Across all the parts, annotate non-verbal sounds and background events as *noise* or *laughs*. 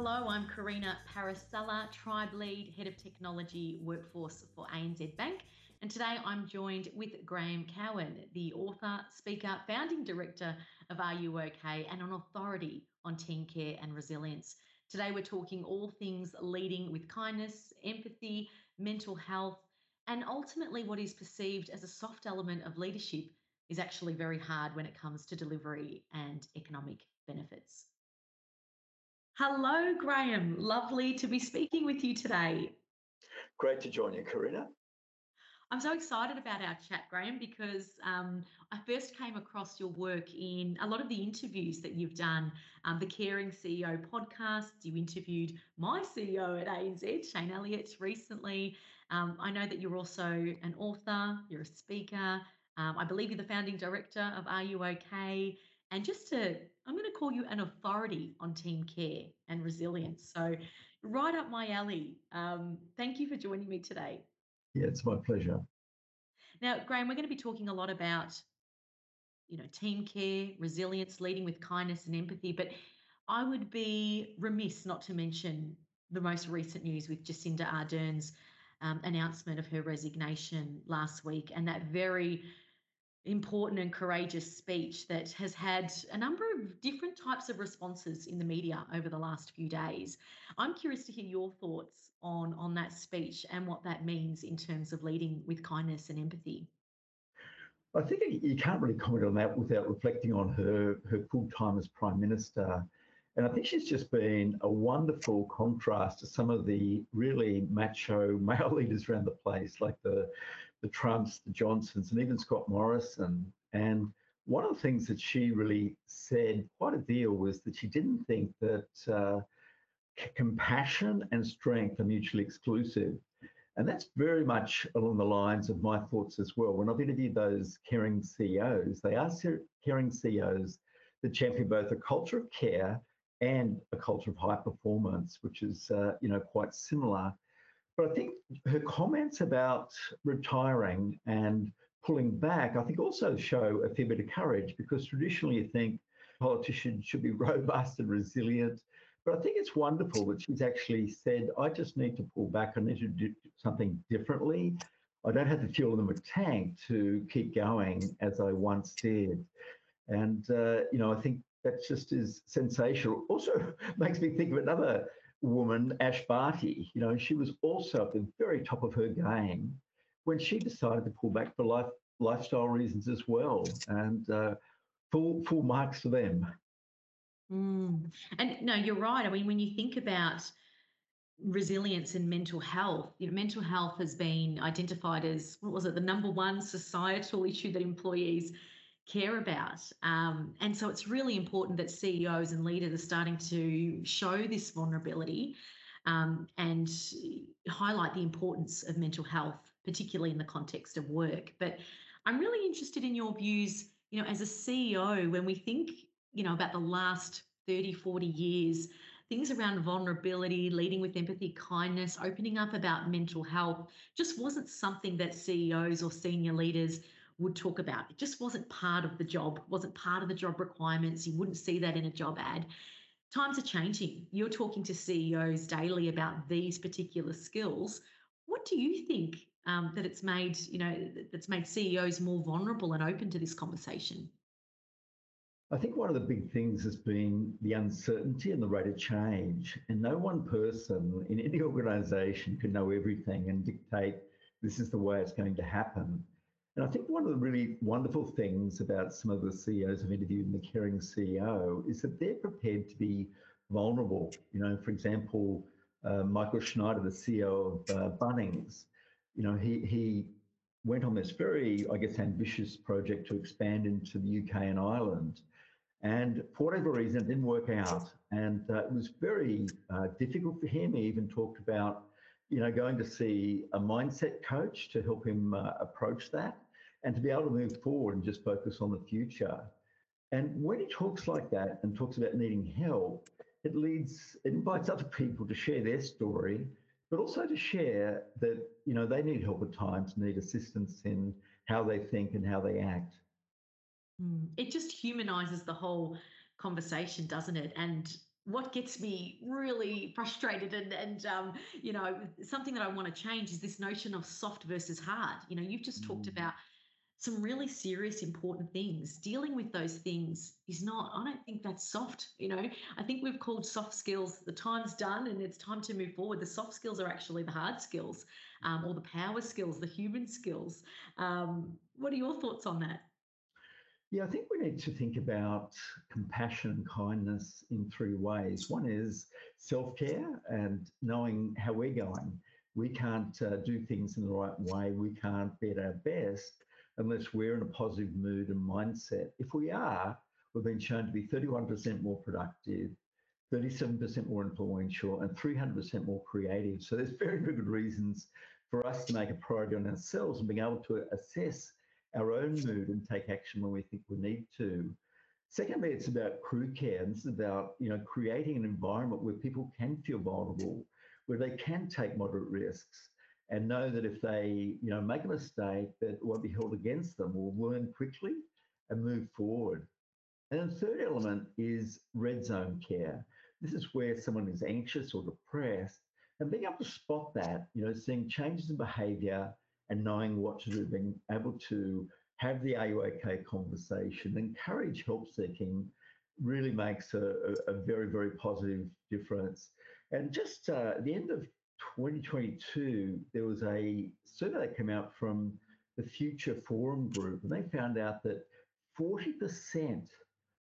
Hello, I'm Karina Parasella, Tribe Lead, Head of Technology Workforce for ANZ Bank. And today I'm joined with Graham Cowan, the author, speaker, founding director of Are You OK, and an authority on team care and resilience. Today we're talking all things leading with kindness, empathy, mental health, and ultimately what is perceived as a soft element of leadership is actually very hard when it comes to delivery and economic benefits. Hello, Graham. Lovely to be speaking with you today. Great to join you, Karina. I'm so excited about our chat, Graham, because um, I first came across your work in a lot of the interviews that you've done. Um, the Caring CEO podcast, you interviewed my CEO at ANZ, Shayne Elliott, recently. Um, I know that you're also an author, you're a speaker. Um, I believe you're the founding director of Are You OK? And just to, I'm going to call you an authority on team care and resilience. So, right up my alley. Um, thank you for joining me today. Yeah, it's my pleasure. Now, Graham, we're going to be talking a lot about, you know, team care, resilience, leading with kindness and empathy. But I would be remiss not to mention the most recent news with Jacinda Ardern's um, announcement of her resignation last week and that very important and courageous speech that has had a number of different types of responses in the media over the last few days. I'm curious to hear your thoughts on, on that speech and what that means in terms of leading with kindness and empathy. I think you can't really comment on that without reflecting on her her full time as prime minister and I think she's just been a wonderful contrast to some of the really macho *laughs* male leaders around the place, like the, the Trumps, the Johnsons, and even Scott Morrison. And one of the things that she really said quite a deal was that she didn't think that uh, compassion and strength are mutually exclusive. And that's very much along the lines of my thoughts as well. When I've interviewed those caring CEOs, they are caring CEOs that champion both a culture of care and a culture of high performance, which is uh, you know quite similar. But I think her comments about retiring and pulling back, I think also show a fair bit of courage because traditionally you think politicians should be *laughs* robust and resilient. But I think it's wonderful that she's actually said, I just need to pull back. I need to do something differently. I don't have the fuel in the tank to keep going as I once did. And, uh, you know, I think that just is sensational. Also *laughs* makes me think of another woman, Ash Barty. You know, she was also at the very top of her game when she decided to pull back for life lifestyle reasons as well. And uh, full full marks for them. Mm. And no, you're right. I mean, when you think about resilience and mental health, you know, mental health has been identified as what was it, the number one societal issue that employees care about. Um, and so it's really important that CEOs and leaders are starting to show this vulnerability um, and highlight the importance of mental health, particularly in the context of work. But I'm really interested in your views, you know, as a CEO, when we think, you know, about the last 30, 40 years, things around vulnerability, leading with empathy, kindness, opening up about mental health just wasn't something that CEOs or senior leaders would talk about. It just wasn't part of the job, wasn't part of the job requirements. You wouldn't see that in a job ad. Times are changing. You're talking to CEOs daily about these particular skills. What do you think um, that it's made, you know, that's made CEOs more vulnerable and open to this conversation? I think one of the big things has been the uncertainty and the rate of change. And no one person in any *laughs* organization can know everything and dictate this is the way it's going to happen. And I think one of the really wonderful things about some of the CEOs I've interviewed in the Caring CEO is that they're prepared to be vulnerable. You know, for example, uh, Michael Schneider, the CEO of uh, Bunnings, you know, he he went on this very, I guess, ambitious project to expand into the UK and Ireland. And for whatever reason, it didn't work out. And uh, it was very uh, difficult for him. He even talked about, you know, going to see a mindset coach to help him uh, approach that and to be able to move forward and just focus on the future. And when he talks like that and talks about needing help, it leads, it invites other people to share their story, but also to share that, you know, they need help at times, need assistance in how they think and how they act. Hmm. It just humanizes the whole conversation, doesn't it? And what gets me really frustrated and and um, you know something that I want to change is this notion of soft versus hard. You know, you've just talked Mm. about some really serious, important things. Dealing with those things is not, I don't think that's soft. You know, I think we've called soft skills the time's done and it's time to move forward. The soft skills are actually the hard skills um, or the power skills, the human skills. Um, what are your thoughts on that? Yeah, I think we need to think about compassion and kindness in three ways. One is self care and knowing how we're going. We can't uh, do things in the right way, we can't be at our best unless we're in a positive mood and mindset. If we are, we've been shown to be 31% more productive, 37% more influential, and 300% more creative. So there's very, very good reasons for us to make a priority on ourselves and being able to assess our own mood and take action when we think we need to. Secondly, it's about crew care. And this is about you know creating an environment where people can feel vulnerable, where they can take moderate risks, and know that if they you know make a mistake, that won't be held against them. Will learn quickly and move forward. And the third element is red zone care. This is where someone is anxious or depressed, and being able to spot that, you know, seeing changes in behaviour and knowing what to do, being able to have the okay conversation, encourage help seeking really makes a, a, a very, very positive difference. And just uh, at the end of 2022, there was a survey that came out from the Future Forum Group, and they found out that 40%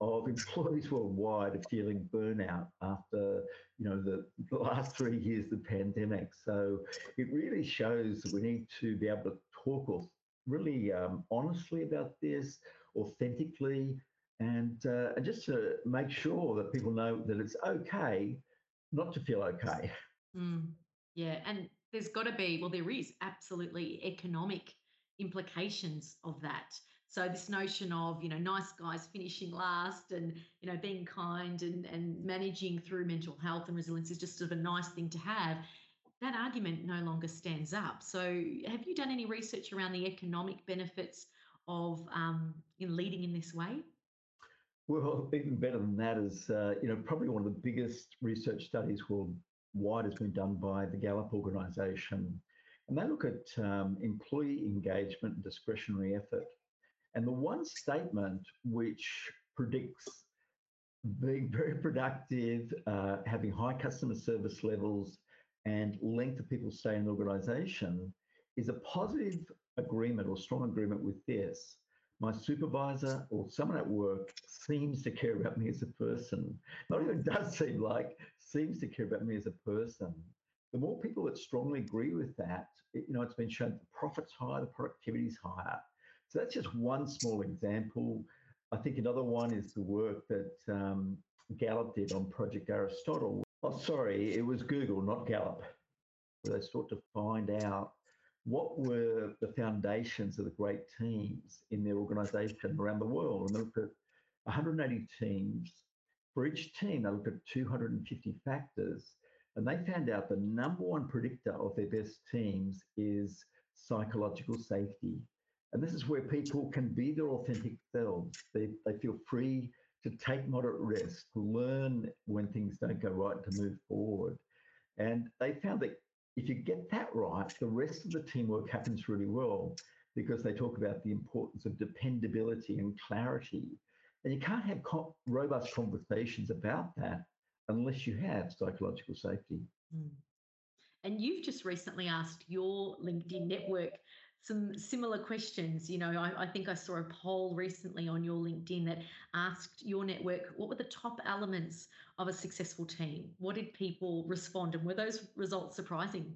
of employees worldwide are feeling burnout after you know the, the last three years of the pandemic. So it really shows that we need to be able to talk really um, honestly about this, authentically, and uh, and just to make sure that people know that it's okay not to feel okay. Mm, yeah, and there's got to be, well, there is absolutely economic implications of that. So this notion of, you know, nice guys finishing last and, you know, being kind and, and managing through mental health and resilience is just sort of a nice thing to have. That argument no longer stands up. So have you done any research around the economic benefits of um, in leading in this way? Well, even better than that is, uh, you know, probably one of the biggest research studies worldwide has been done by the Gallup organization. And they look at um, employee engagement and discretionary effort. And the one statement which predicts being very productive, uh, having high customer service levels, and length of people stay in the organization is a positive agreement or strong agreement with this. My supervisor or someone at work seems to care about me as a person. Not even does seem like, seems to care about me as a person. The more people that strongly agree with that, it, you know, it's been shown the profit's higher, the productivity is higher. So that's just one small example. I think another one is the work that um, Gallup did on Project Aristotle. Oh, sorry, it was Google, not Gallup, where they sought to find out what were the foundations of the great teams in their organization around the world. And they looked at 180 teams. For each team, they looked at 250 factors. And they found out the number one predictor of their best teams is psychological safety. And this is where people can be their authentic selves. They, they feel free to take moderate risks, to learn when things don't go right, to move forward. And they found that if you get that right, the rest of the teamwork happens really well because they talk about the importance of dependability and clarity. And you can't have co- robust conversations about that unless you have psychological safety. Mm. And you've just recently asked your LinkedIn network some similar questions. You know, I, I, think I saw a poll recently on your LinkedIn that asked your network what were the top elements of a successful team? What did people respond, and were those results surprising?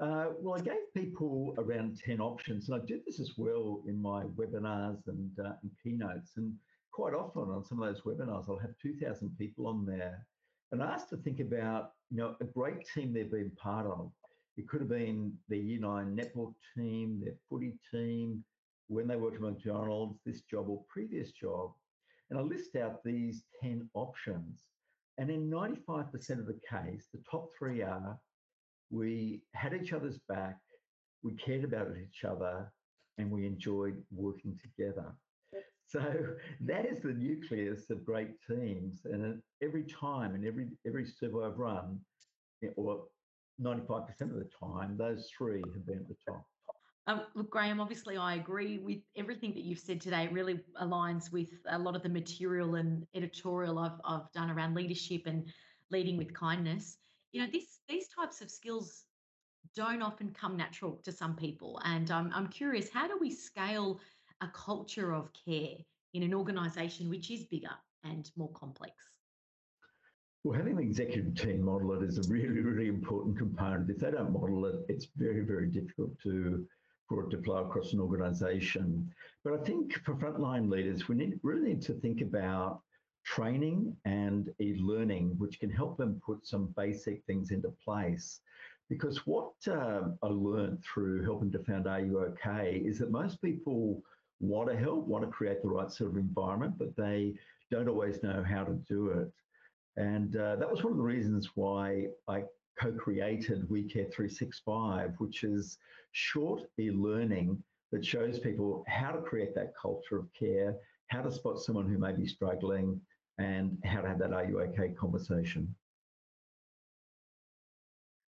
Uh, well, I gave people around 10 options, and I did this as well in my webinars and, uh, and keynotes. And quite often on some of those webinars, I'll have 2,000 people on there and asked to think about, you know, a great team they've been part of. It could have been their year nine netball team, their footy team, when they worked at McDonald's, this job or previous job. And I list out these 10 options. And in 95% of the case, the top three are we had each other's back, we cared about each other, and we enjoyed working together. So that is the nucleus of great teams. And every time, in every every survey I've run, or 95% of the time, those three have been at the top. Um, look, Graham, obviously I agree with everything that you've said today. It really aligns with a lot of the material and editorial I've, I've done around leadership and leading with kindness. You know, this, these types of skills don't often come natural to some people. And um, I'm curious, how do we scale a culture of care in an organization which is bigger and more complex? Well, having the executive team model it is a really, really important component. If they don't model it, it's very, very difficult to for it to flow across an organization. But I think for frontline leaders, we need, really need to think about training and e-learning, which can help them put some basic things into place. Because what uh, I learned through helping to found Are You OK is that most people want to help, want to create the right sort of environment, but they don't always know how to do it. And uh, that was one of the reasons why I co-created WeCare 365, which is short e-learning that shows people how to create that culture of care, how to spot someone who may be struggling, and how to have that are you okay conversation.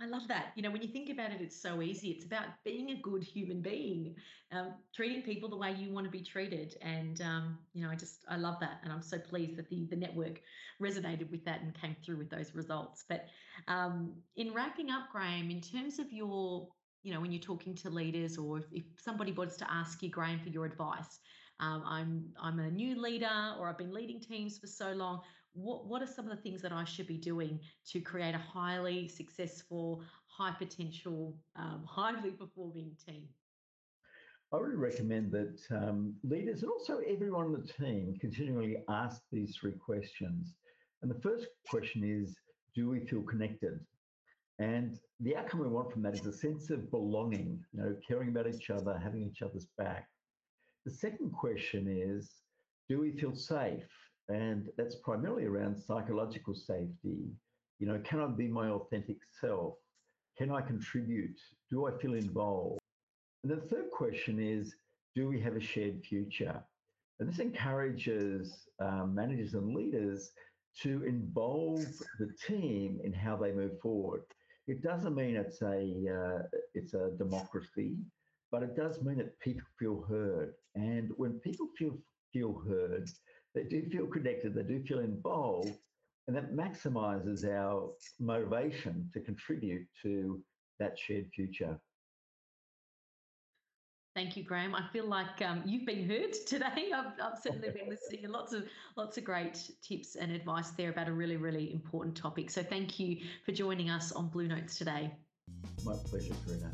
I love that. You know, when you think about it, it's so easy. It's about being a good human being, um, treating people the way you want to be treated. And, um, you know, I just, I love that. And I'm so pleased that the, the network resonated with that and came through with those results. But um, in wrapping up, Graham, in terms of your, you know, when you're talking to leaders or if, if somebody wants to ask you, Graham, for your advice, um, I'm I'm a new leader or I've been leading teams for so long what, what are some of the things that I should be doing to create a highly successful, high potential, um, *laughs* highly performing team? I would recommend that um, leaders and also everyone on the team continually ask these three questions. And the first question is Do we feel connected? And the outcome we want from that is a sense of belonging, you know, caring about each other, having each other's back. The second question is Do we feel safe? And that's primarily around psychological safety. You know, can I be my authentic self? Can I contribute? Do I feel involved? And the third question is do we have a shared future? And this encourages um, managers and leaders to involve the team in how they move forward. It doesn't mean it's a uh, it's a democracy, but it does mean that people feel heard. And when people feel feel heard, they do feel connected, they do feel involved, and that maximizes our motivation to contribute to that shared future. Thank you, Graham. I feel like um, you've been heard today. *laughs* I've, I've certainly been listening, and lots of lots of great tips and advice there about a really, really important topic. So, thank you for joining us on Blue Notes today. My pleasure, Karina.